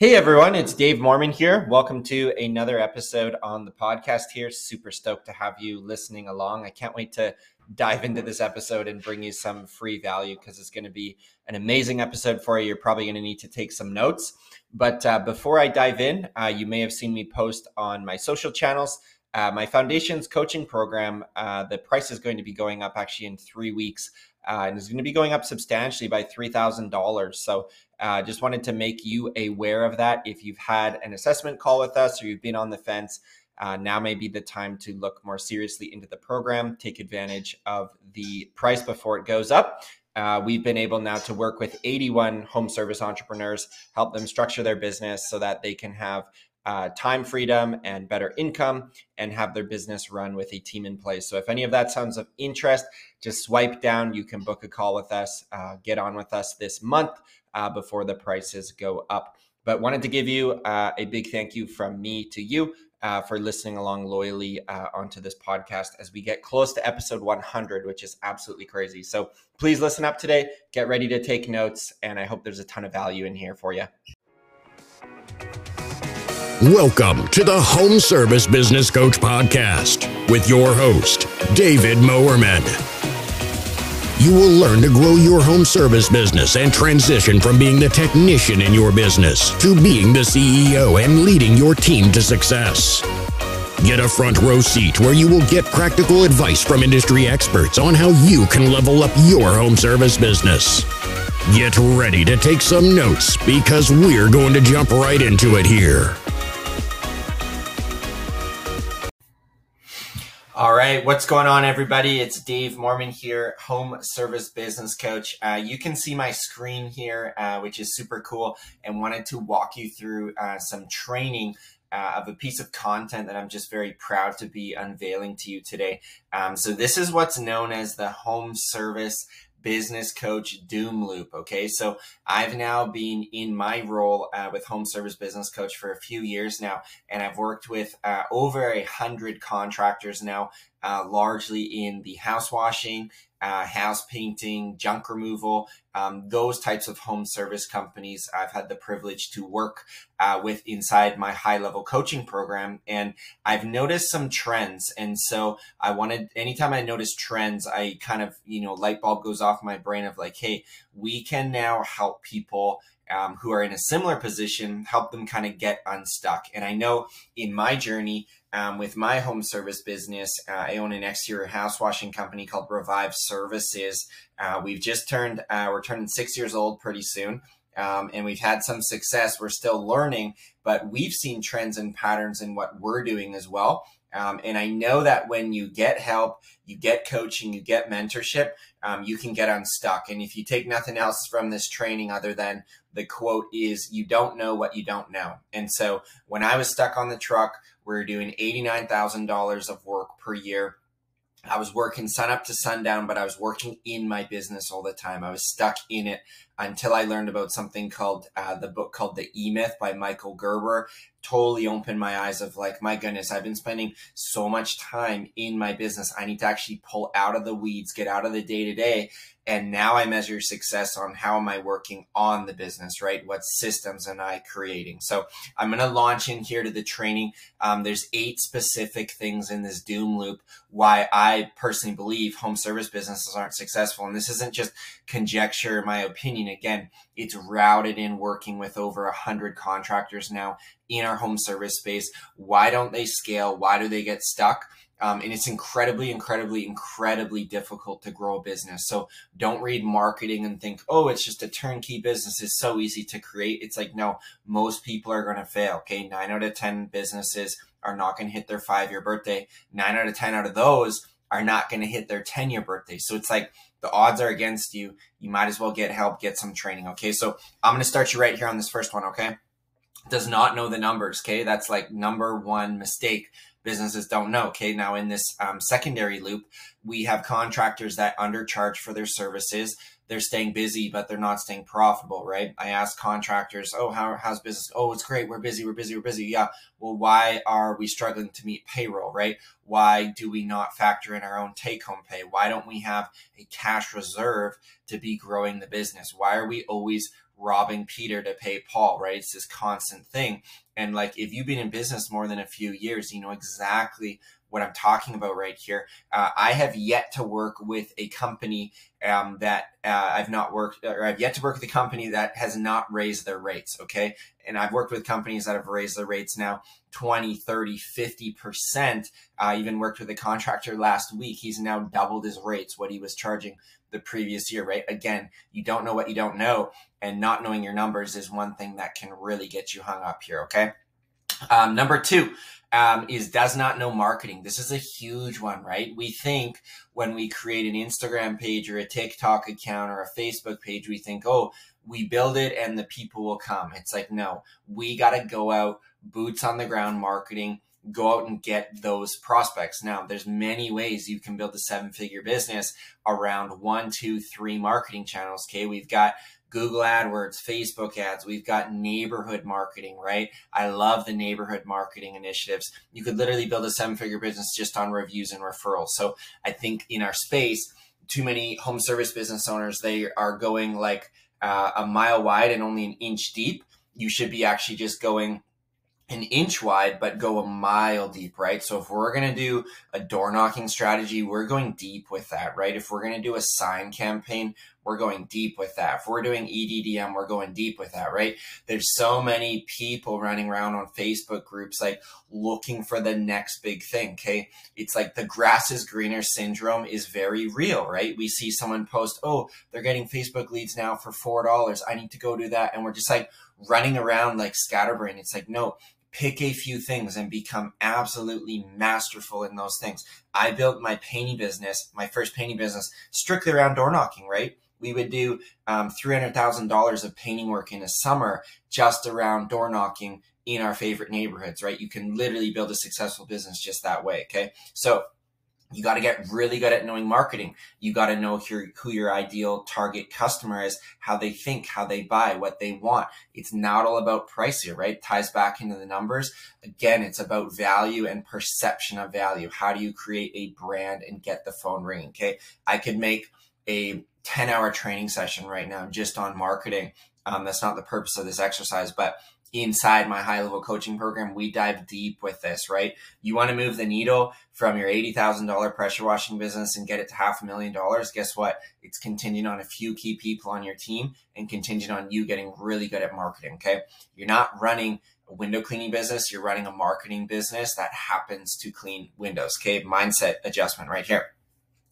Hey everyone, it's Dave Mormon here. Welcome to another episode on the podcast here. Super stoked to have you listening along. I can't wait to dive into this episode and bring you some free value because it's going to be an amazing episode for you. You're probably going to need to take some notes. But uh, before I dive in, uh, you may have seen me post on my social channels. Uh, my foundations coaching program, uh, the price is going to be going up actually in three weeks. Uh, and is going to be going up substantially by $3,000. So uh, just wanted to make you aware of that. If you've had an assessment call with us or you've been on the fence, uh, now may be the time to look more seriously into the program, take advantage of the price before it goes up. Uh, we've been able now to work with 81 home service entrepreneurs, help them structure their business so that they can have uh, time freedom and better income and have their business run with a team in place. So, if any of that sounds of interest, just swipe down. You can book a call with us, uh, get on with us this month uh, before the prices go up. But wanted to give you uh, a big thank you from me to you uh, for listening along loyally uh, onto this podcast as we get close to episode 100, which is absolutely crazy. So please listen up today, get ready to take notes, and I hope there's a ton of value in here for you. Welcome to the Home Service Business Coach Podcast with your host, David Mowerman. You will learn to grow your home service business and transition from being the technician in your business to being the CEO and leading your team to success. Get a front row seat where you will get practical advice from industry experts on how you can level up your home service business. Get ready to take some notes because we're going to jump right into it here. Right, what's going on, everybody? It's Dave Mormon here, home service business coach. Uh, you can see my screen here, uh, which is super cool, and wanted to walk you through uh, some training uh, of a piece of content that I'm just very proud to be unveiling to you today. Um, so, this is what's known as the home service business coach doom loop. Okay. So I've now been in my role uh, with home service business coach for a few years now, and I've worked with uh, over a hundred contractors now, uh, largely in the house washing, uh, house painting, junk removal, um, those types of home service companies I've had the privilege to work uh, with inside my high level coaching program. And I've noticed some trends. And so I wanted, anytime I notice trends, I kind of, you know, light bulb goes off my brain of like, hey, we can now help people um, who are in a similar position, help them kind of get unstuck. And I know in my journey um, with my home service business, uh, I own an exterior house washing company called Revive Services. Uh, we've just turned, uh, we're turning six years old pretty soon. Um, and we've had some success. We're still learning, but we've seen trends and patterns in what we're doing as well. Um, and I know that when you get help, you get coaching, you get mentorship, um, you can get unstuck. And if you take nothing else from this training other than the quote is, you don't know what you don't know. And so when I was stuck on the truck, we are doing $89,000 of work per year. I was working sun up to sundown, but I was working in my business all the time. I was stuck in it until I learned about something called uh, the book called The E Myth by Michael Gerber. Totally opened my eyes of like, my goodness, I've been spending so much time in my business. I need to actually pull out of the weeds, get out of the day to day and now I measure success on how am I working on the business, right? What systems am I creating? So I'm going to launch in here to the training. Um, there's eight specific things in this doom loop why I personally believe home service businesses aren't successful. And this isn't just conjecture, my opinion. Again, it's rooted in working with over a hundred contractors now in our home service space. Why don't they scale? Why do they get stuck? Um, and it's incredibly, incredibly, incredibly difficult to grow a business. So don't read marketing and think, oh, it's just a turnkey business. It's so easy to create. It's like, no, most people are going to fail. Okay. Nine out of 10 businesses are not going to hit their five year birthday. Nine out of 10 out of those are not going to hit their 10 year birthday. So it's like the odds are against you. You might as well get help, get some training. Okay. So I'm going to start you right here on this first one. Okay. Does not know the numbers. Okay. That's like number one mistake businesses don't know. Okay, now in this um, secondary loop, we have contractors that undercharge for their services. They're staying busy, but they're not staying profitable, right? I ask contractors, "Oh, how, how's business? Oh, it's great. We're busy. We're busy. We're busy. Yeah. Well, why are we struggling to meet payroll, right? Why do we not factor in our own take-home pay? Why don't we have a cash reserve to be growing the business? Why are we always robbing Peter to pay Paul, right? It's this constant thing. And like, if you've been in business more than a few years, you know exactly what I'm talking about right here. Uh, I have yet to work with a company um, that uh, I've not worked, or I've yet to work with a company that has not raised their rates. Okay. And I've worked with companies that have raised their rates now 20, 30, 50%. I even worked with a contractor last week. He's now doubled his rates, what he was charging the previous year, right? Again, you don't know what you don't know, and not knowing your numbers is one thing that can really get you hung up here, okay? Um, number two, um, is does not know marketing. This is a huge one, right? We think when we create an Instagram page or a TikTok account or a Facebook page, we think, oh, we build it and the people will come. It's like, no, we got to go out, boots on the ground marketing, go out and get those prospects. Now, there's many ways you can build a seven figure business around one, two, three marketing channels. Okay. We've got Google AdWords, Facebook ads. We've got neighborhood marketing, right? I love the neighborhood marketing initiatives. You could literally build a seven figure business just on reviews and referrals. So I think in our space, too many home service business owners, they are going like uh, a mile wide and only an inch deep. You should be actually just going an inch wide, but go a mile deep, right? So if we're going to do a door knocking strategy, we're going deep with that, right? If we're going to do a sign campaign, we're going deep with that. If we're doing EDDM, we're going deep with that, right? There's so many people running around on Facebook groups, like looking for the next big thing. Okay. It's like the grass is greener syndrome is very real, right? We see someone post, Oh, they're getting Facebook leads now for $4. I need to go do that. And we're just like running around like scatterbrain. It's like, no, pick a few things and become absolutely masterful in those things. I built my painting business, my first painting business, strictly around door knocking, right? We would do um, $300,000 of painting work in a summer just around door knocking in our favorite neighborhoods, right? You can literally build a successful business just that way, okay? So you got to get really good at knowing marketing. You got to know who, who your ideal target customer is, how they think, how they buy, what they want. It's not all about price here, right? Ties back into the numbers. Again, it's about value and perception of value. How do you create a brand and get the phone ringing? Okay. I could make a 10 hour training session right now just on marketing. Um, that's not the purpose of this exercise, but inside my high level coaching program, we dive deep with this, right? You want to move the needle from your $80,000 pressure washing business and get it to half a million dollars. Guess what? It's contingent on a few key people on your team and contingent on you getting really good at marketing. Okay. You're not running a window cleaning business. You're running a marketing business that happens to clean windows. Okay. Mindset adjustment right here.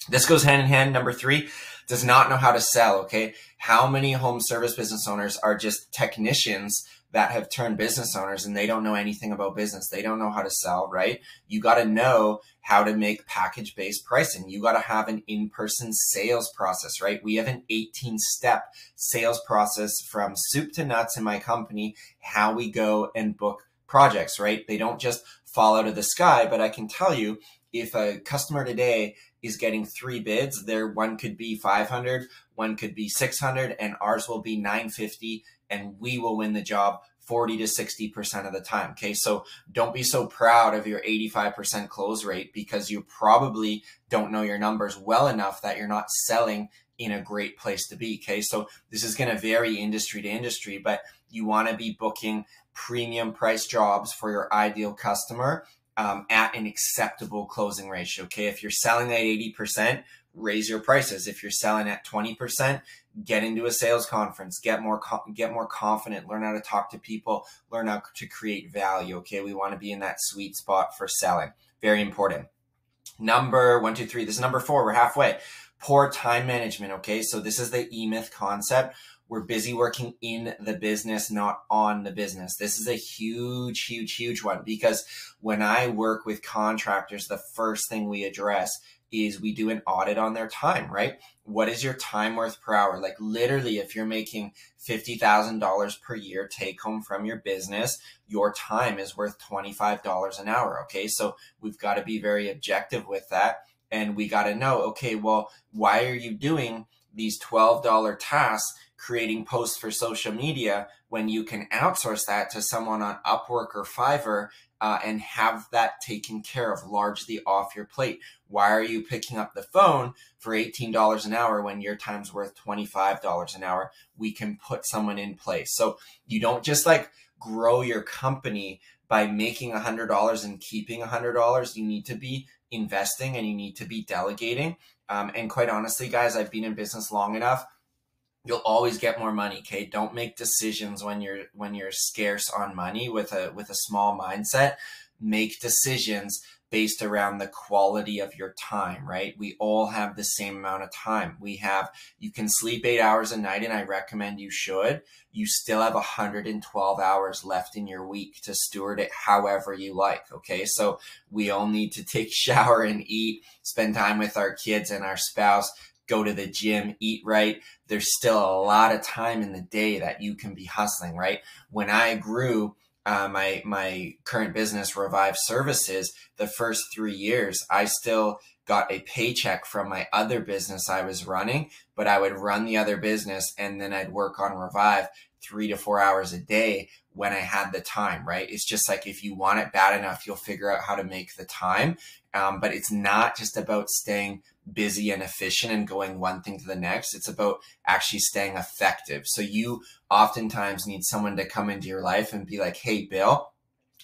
This goes hand in hand. Number three, does not know how to sell. Okay. How many home service business owners are just technicians that have turned business owners and they don't know anything about business. They don't know how to sell, right? You got to know how to make package based pricing. You got to have an in person sales process, right? We have an 18 step sales process from soup to nuts in my company, how we go and book projects, right? They don't just fall out of the sky, but I can tell you if a customer today is getting three bids, their one could be 500, one could be 600, and ours will be 950 and we will win the job 40 to 60% of the time. Okay. So don't be so proud of your 85% close rate because you probably don't know your numbers well enough that you're not selling in a great place to be. Okay. So this is going to vary industry to industry, but you want to be booking premium price jobs for your ideal customer um, at an acceptable closing ratio. Okay. If you're selling at 80%, raise your prices. If you're selling at 20%, get into a sales conference, get more get more confident, learn how to talk to people, learn how to create value, okay? We want to be in that sweet spot for selling. Very important. Number one, two, three. This is number 4. We're halfway. Poor time management, okay? So this is the E-Myth concept. We're busy working in the business, not on the business. This is a huge, huge, huge one because when I work with contractors, the first thing we address is we do an audit on their time, right? What is your time worth per hour? Like literally, if you're making $50,000 per year take home from your business, your time is worth $25 an hour. Okay. So we've got to be very objective with that. And we got to know, okay, well, why are you doing these $12 tasks creating posts for social media when you can outsource that to someone on Upwork or Fiverr uh, and have that taken care of largely off your plate. Why are you picking up the phone for $18 an hour when your time's worth $25 an hour? We can put someone in place. So you don't just like grow your company by making $100 and keeping $100. You need to be investing and you need to be delegating. Um, and quite honestly, guys, I've been in business long enough you'll always get more money okay? Don't make decisions when you're when you're scarce on money with a with a small mindset. Make decisions based around the quality of your time right? We all have the same amount of time. We have you can sleep eight hours a night and i recommend you should. You still have 112 hours left in your week to steward it however you like okay? So we all need to take shower and eat spend time with our kids and our spouse go to the gym, eat right. There's still a lot of time in the day that you can be hustling, right? When I grew uh, my my current business, Revive Services, the first three years, I still got a paycheck from my other business I was running, but I would run the other business and then I'd work on Revive three to four hours a day when I had the time, right? It's just like if you want it bad enough, you'll figure out how to make the time. Um, but it's not just about staying busy and efficient and going one thing to the next. It's about actually staying effective. So you oftentimes need someone to come into your life and be like, Hey, Bill,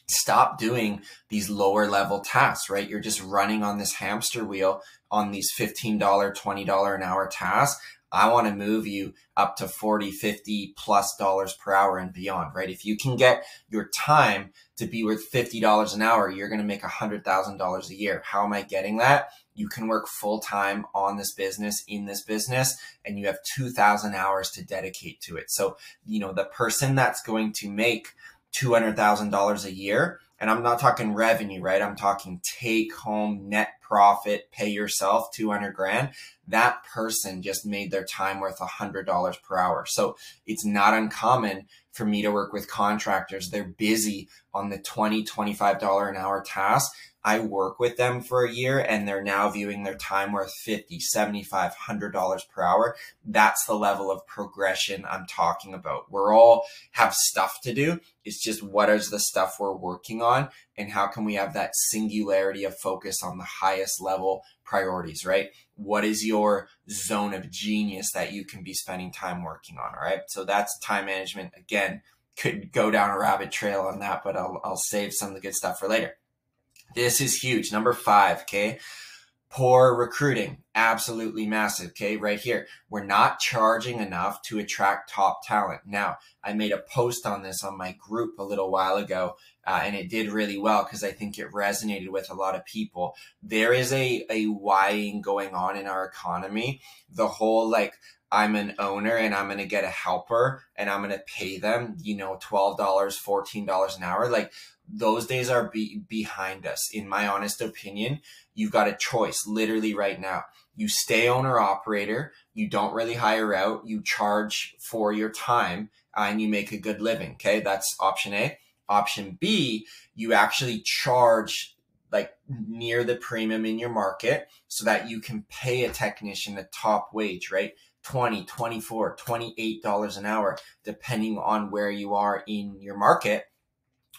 stop doing these lower level tasks, right? You're just running on this hamster wheel on these $15, $20 an hour tasks. I want to move you up to 40, 50 plus dollars per hour and beyond, right? If you can get your time to be worth $50 an hour, you're going to make $100,000 a year. How am I getting that? You can work full time on this business, in this business, and you have 2,000 hours to dedicate to it. So, you know, the person that's going to make $200,000 a year, and I'm not talking revenue, right? I'm talking take home net profit, pay yourself 200 grand. That person just made their time worth $100 per hour. So it's not uncommon for me to work with contractors. They're busy on the 20, $25 an hour task I work with them for a year and they're now viewing their time worth 50, 75, 100 dollars per hour. That's the level of progression I'm talking about. We're all have stuff to do. It's just what is the stuff we're working on and how can we have that singularity of focus on the highest level priorities, right? What is your zone of genius that you can be spending time working on, all right? So that's time management. Again, could go down a rabbit trail on that, but I'll, I'll save some of the good stuff for later. This is huge. Number five, okay? Poor recruiting. Absolutely massive, okay? Right here. We're not charging enough to attract top talent. Now, I made a post on this on my group a little while ago, uh, and it did really well because I think it resonated with a lot of people. There is a, a whying going on in our economy. The whole like, I'm an owner and I'm going to get a helper and I'm going to pay them, you know, $12, $14 an hour. Like those days are be- behind us. In my honest opinion, you've got a choice literally right now. You stay owner operator, you don't really hire out, you charge for your time, and you make a good living. Okay, that's option A. Option B, you actually charge like near the premium in your market so that you can pay a technician a top wage, right? 20, 24, 28 dollars an hour depending on where you are in your market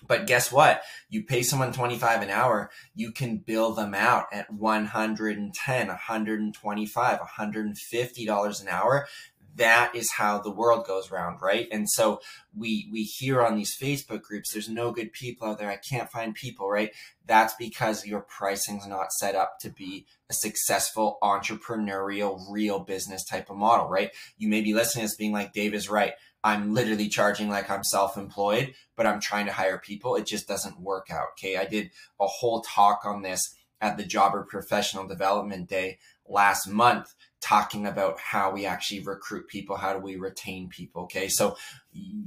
but guess what? You pay someone 25 an hour, you can bill them out at 110, 125, 150 dollars an hour. That is how the world goes round, right? And so we we hear on these Facebook groups, there's no good people out there. I can't find people, right? That's because your pricing's not set up to be a successful entrepreneurial real business type of model, right? You may be listening to this being like, Dave is right I'm literally charging like I'm self employed, but I'm trying to hire people. It just doesn't work out. Okay. I did a whole talk on this at the Jobber Professional Development Day last month, talking about how we actually recruit people, how do we retain people. Okay. So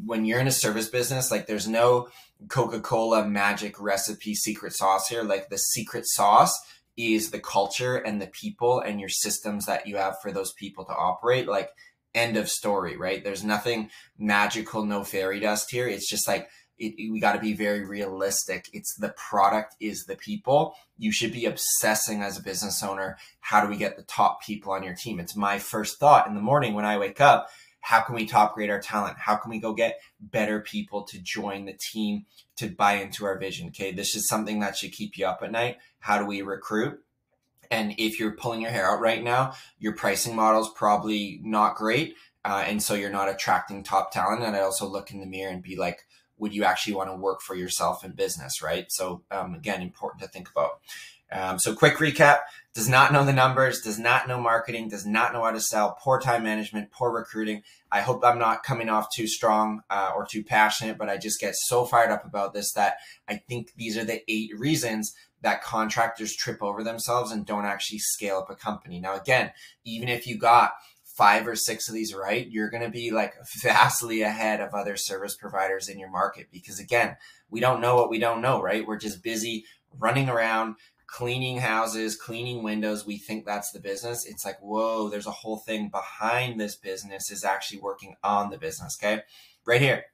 when you're in a service business, like there's no Coca Cola magic recipe secret sauce here. Like the secret sauce is the culture and the people and your systems that you have for those people to operate. Like end of story, right? There's nothing magical, no fairy dust here. It's just like, it, we got to be very realistic. It's the product is the people. You should be obsessing as a business owner. How do we get the top people on your team? It's my first thought in the morning when I wake up. how can we top grade our talent? How can we go get better people to join the team to buy into our vision? Okay, this is something that should keep you up at night. How do we recruit? And if you're pulling your hair out right now, your pricing model is probably not great. Uh, and so you're not attracting top talent. And I also look in the mirror and be like, would you actually want to work for yourself in business, right? So um, again, important to think about. Um, so quick recap: does not know the numbers, does not know marketing, does not know how to sell, poor time management, poor recruiting. I hope I'm not coming off too strong uh, or too passionate, but I just get so fired up about this that I think these are the eight reasons that contractors trip over themselves and don't actually scale up a company. Now, again, even if you got five or six of these right, you're going to be like vastly ahead of other service providers in your market because, again, we don't know what we don't know, right? We're just busy running around cleaning houses, cleaning windows. We think that's the business. It's like, whoa, there's a whole thing behind this business is actually working on the business. Okay. Right here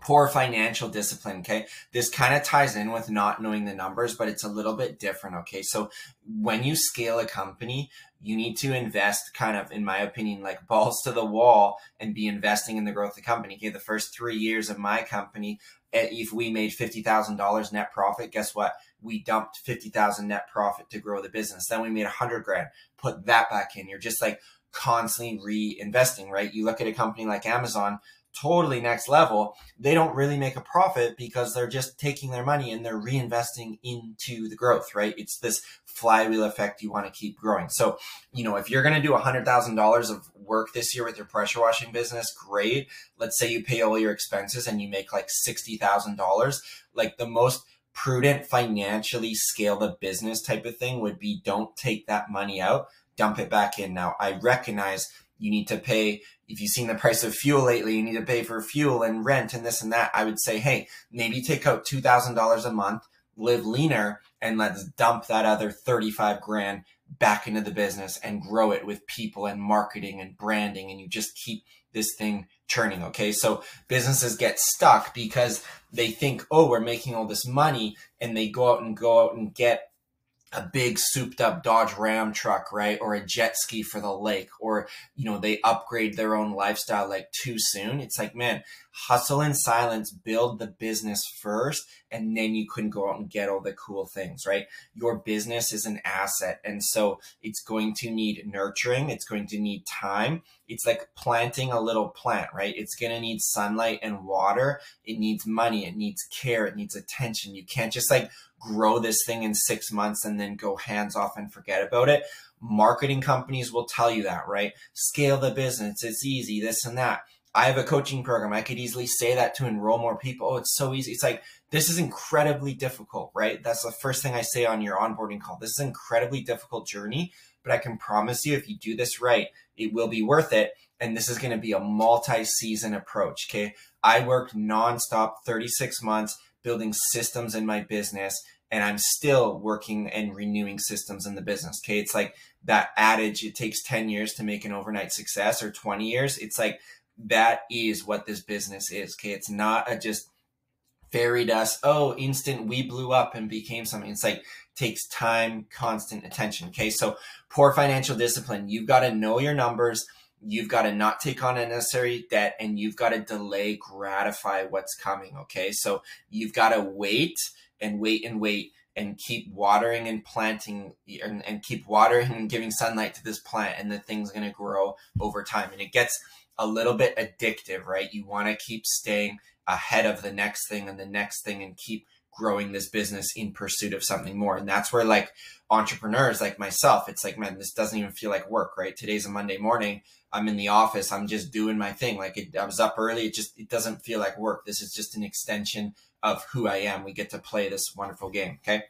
poor financial discipline. Okay. This kind of ties in with not knowing the numbers, but it's a little bit different. Okay. So when you scale a company, you need to invest kind of, in my opinion, like balls to the wall and be investing in the growth of the company. Okay. The first three years of my company, eh, if we made $50,000 net profit, guess what? We dumped 50,000 net profit to grow the business. Then we made a hundred grand, put that back in. You're just like constantly reinvesting, right? You look at a company like Amazon, totally next level, they don't really make a profit because they're just taking their money and they're reinvesting into the growth, right? It's this flywheel effect you want to keep growing. So, you know, if you're going to do $100,000 of work this year with your pressure washing business, great. Let's say you pay all your expenses and you make like $60,000. Like the most prudent financially scale the business type of thing would be don't take that money out, dump it back in. Now, I recognize you need to pay if you've seen the price of fuel lately, you need to pay for fuel and rent and this and that. I would say, hey, maybe take out $2,000 a month, live leaner, and let's dump that other 35 grand back into the business and grow it with people and marketing and branding. And you just keep this thing churning. Okay. So businesses get stuck because they think, oh, we're making all this money and they go out and go out and get a big souped up Dodge Ram truck, right? Or a jet ski for the lake, or, you know, they upgrade their own lifestyle like too soon. It's like, man, hustle in silence, build the business first, and then you can go out and get all the cool things, right? Your business is an asset. And so it's going to need nurturing. It's going to need time. It's like planting a little plant, right? It's going to need sunlight and water. It needs money. It needs care. It needs attention. You can't just like grow this thing in six months and then go hands off and forget about it. Marketing companies will tell you that, right? Scale the business. It's easy, this and that. I have a coaching program. I could easily say that to enroll more people. Oh, it's so easy. It's like, this is incredibly difficult, right? That's the first thing I say on your onboarding call. This is an incredibly difficult journey, but I can promise you if you do this right, it will be worth it. And this is going to be a multi season approach. Okay. I worked nonstop 36 months building systems in my business and I'm still working and renewing systems in the business. Okay. It's like that adage, it takes 10 years to make an overnight success or 20 years. It's like that is what this business is. Okay. It's not a just fairy dust. Oh, instant, we blew up and became something. It's like takes time, constant attention. Okay. So poor financial discipline. You've got to know your numbers you've got to not take on unnecessary debt and you've got to delay gratify what's coming okay so you've got to wait and wait and wait and keep watering and planting and, and keep watering and giving sunlight to this plant and the thing's going to grow over time and it gets a little bit addictive right you want to keep staying ahead of the next thing and the next thing and keep growing this business in pursuit of something more. And that's where like entrepreneurs like myself, it's like, man, this doesn't even feel like work, right? Today's a Monday morning. I'm in the office. I'm just doing my thing. Like it, I was up early. It just, it doesn't feel like work. This is just an extension of who I am. We get to play this wonderful game. Okay.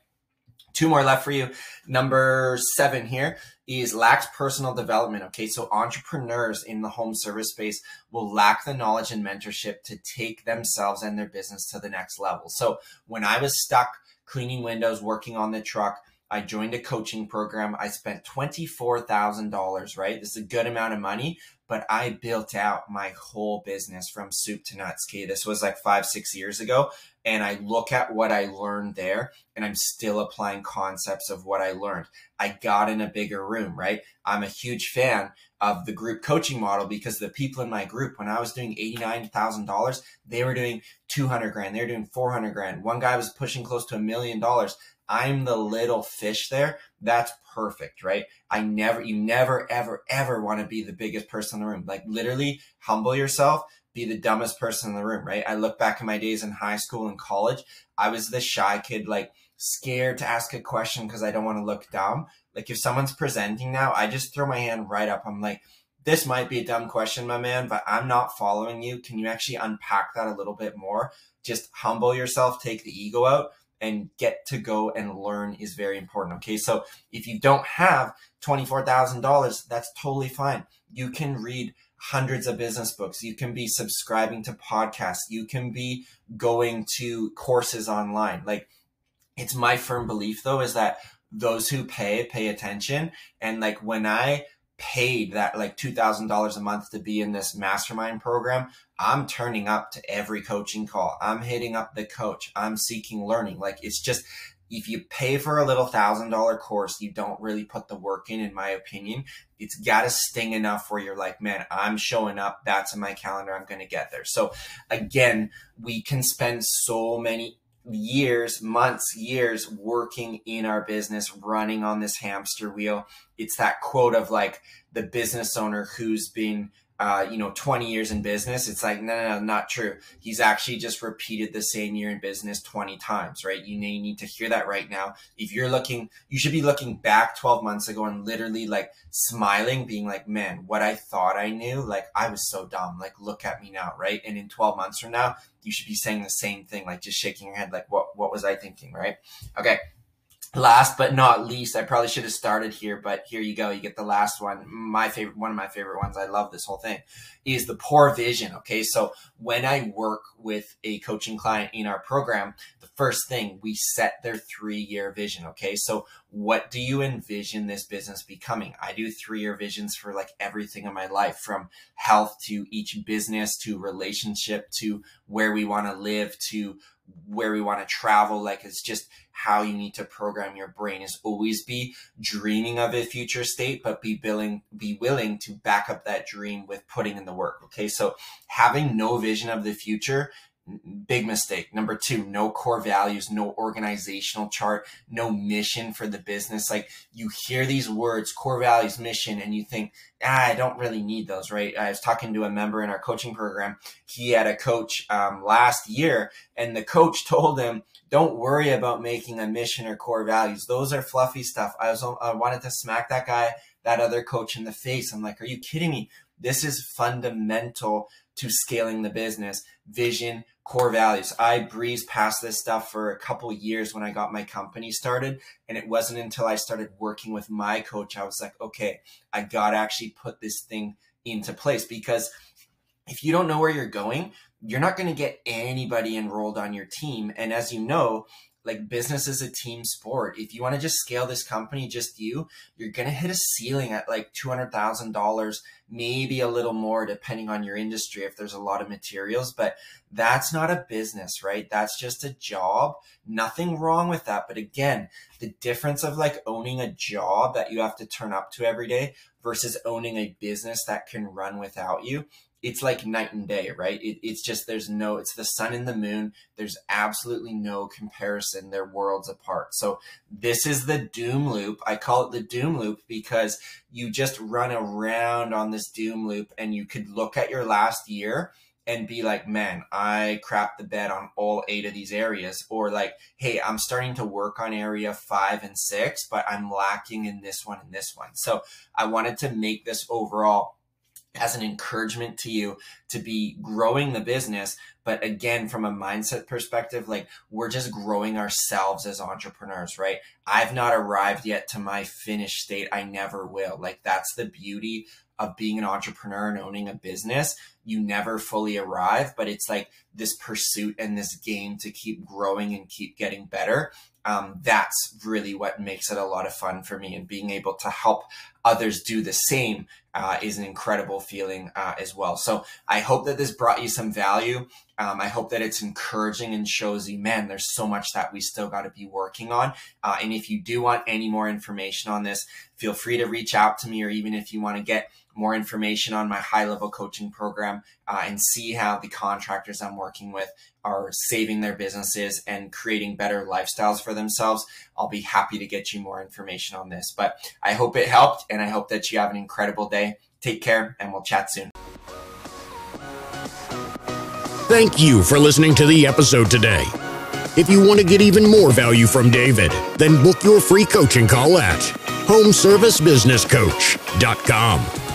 Two more left for you. Number seven here is lacks personal development. Okay, so entrepreneurs in the home service space will lack the knowledge and mentorship to take themselves and their business to the next level. So when I was stuck cleaning windows, working on the truck, I joined a coaching program. I spent $24,000, right? This is a good amount of money, but I built out my whole business from soup to nuts. Okay. This was like five, six years ago. And I look at what I learned there and I'm still applying concepts of what I learned. I got in a bigger room, right? I'm a huge fan of the group coaching model because the people in my group, when I was doing $89,000, they were doing 200 grand. They were doing 400 grand. One guy was pushing close to a million dollars. I'm the little fish there. That's perfect, right? I never, you never, ever, ever want to be the biggest person in the room. Like literally humble yourself, be the dumbest person in the room, right? I look back in my days in high school and college. I was the shy kid, like scared to ask a question because I don't want to look dumb. Like if someone's presenting now, I just throw my hand right up. I'm like, this might be a dumb question, my man, but I'm not following you. Can you actually unpack that a little bit more? Just humble yourself, take the ego out and get to go and learn is very important. Okay. So if you don't have $24,000, that's totally fine. You can read hundreds of business books. You can be subscribing to podcasts. You can be going to courses online. Like it's my firm belief though, is that those who pay, pay attention. And like when I paid that like $2,000 a month to be in this mastermind program, I'm turning up to every coaching call. I'm hitting up the coach. I'm seeking learning. Like it's just, if you pay for a little thousand dollar course, you don't really put the work in, in my opinion. It's got to sting enough where you're like, man, I'm showing up. That's in my calendar. I'm going to get there. So again, we can spend so many years, months, years working in our business, running on this hamster wheel. It's that quote of like the business owner who's been uh, you know, 20 years in business. It's like, no, no, no, not true. He's actually just repeated the same year in business 20 times, right? You need to hear that right now. If you're looking, you should be looking back 12 months ago and literally like smiling, being like, man, what I thought I knew, like I was so dumb. Like, look at me now, right? And in 12 months from now, you should be saying the same thing, like just shaking your head, like, what, what was I thinking, right? Okay last but not least, I probably should have started here, but here you go. You get the last one. My favorite, one of my favorite ones. I love this whole thing is the poor vision. Okay. So when I work with a coaching client in our program, the first thing we set their three year vision. Okay. So what do you envision this business becoming? I do three year visions for like everything in my life from health to each business to relationship to where we want to live to where we want to travel. Like it's just how you need to program your brain is always be dreaming of a future state, but be willing, be willing to back up that dream with putting in the work. Okay. So having no vision of the future big mistake. Number two, no core values, no organizational chart, no mission for the business. Like you hear these words, core values, mission, and you think, ah, I don't really need those, right? I was talking to a member in our coaching program. He had a coach um, last year, and the coach told him, don't worry about making a mission or core values. Those are fluffy stuff. I was, I wanted to smack that guy, that other coach in the face. I'm like, are you kidding me? This is fundamental to scaling the business. Vision, core values. I breezed past this stuff for a couple years when I got my company started. And it wasn't until I started working with my coach, I was like, okay, I got to actually put this thing into place because if you don't know where you're going, you're not going to get anybody enrolled on your team. And as you know, like business is a team sport. If you want to just scale this company, just you, you're going to hit a ceiling at like $200,000, maybe a little more depending on your industry if there's a lot of materials, but that's not a business, right? That's just a job. Nothing wrong with that. But again, the difference of like owning a job that you have to turn up to every day versus owning a business that can run without you it's like night and day, right? It, it's just there's no, it's the sun and the moon. There's absolutely no comparison. They're worlds apart. So this is the doom loop. I call it the doom loop because you just run around on this doom loop and you could look at your last year and be like, man, I crapped the bed on all eight of these areas. Or like, hey, I'm starting to work on area five and six, but I'm lacking in this one and this one. So I wanted to make this overall as an encouragement to you to be growing the business. But again, from a mindset perspective, like we're just growing ourselves as entrepreneurs, right? I've not arrived yet to my finished state. I never will. Like that's the beauty of being an entrepreneur and owning a business. You never fully arrive, but it's like this pursuit and this game to keep growing and keep getting better. um, that's really what makes it a lot of fun for me and being able to help others do the same uh, is an incredible feeling uh, as well. So I hope that this brought you some value. Um, I hope that it's encouraging and shows you, man, there's so much that we still got to be working on. Uh, and if you do want any more information on this, feel free to reach out to me, or even if you want to get more information on my high level coaching program uh, and see how the contractors I'm working with are saving their businesses and creating better lifestyles for themselves, I'll be happy to get you more information on this. But I hope it helped and I hope that you have an incredible day. Take care and we'll chat soon. Thank you for listening to the episode today. If you want to get even more value from David, then book your free coaching call at homeservicebusinesscoach.com.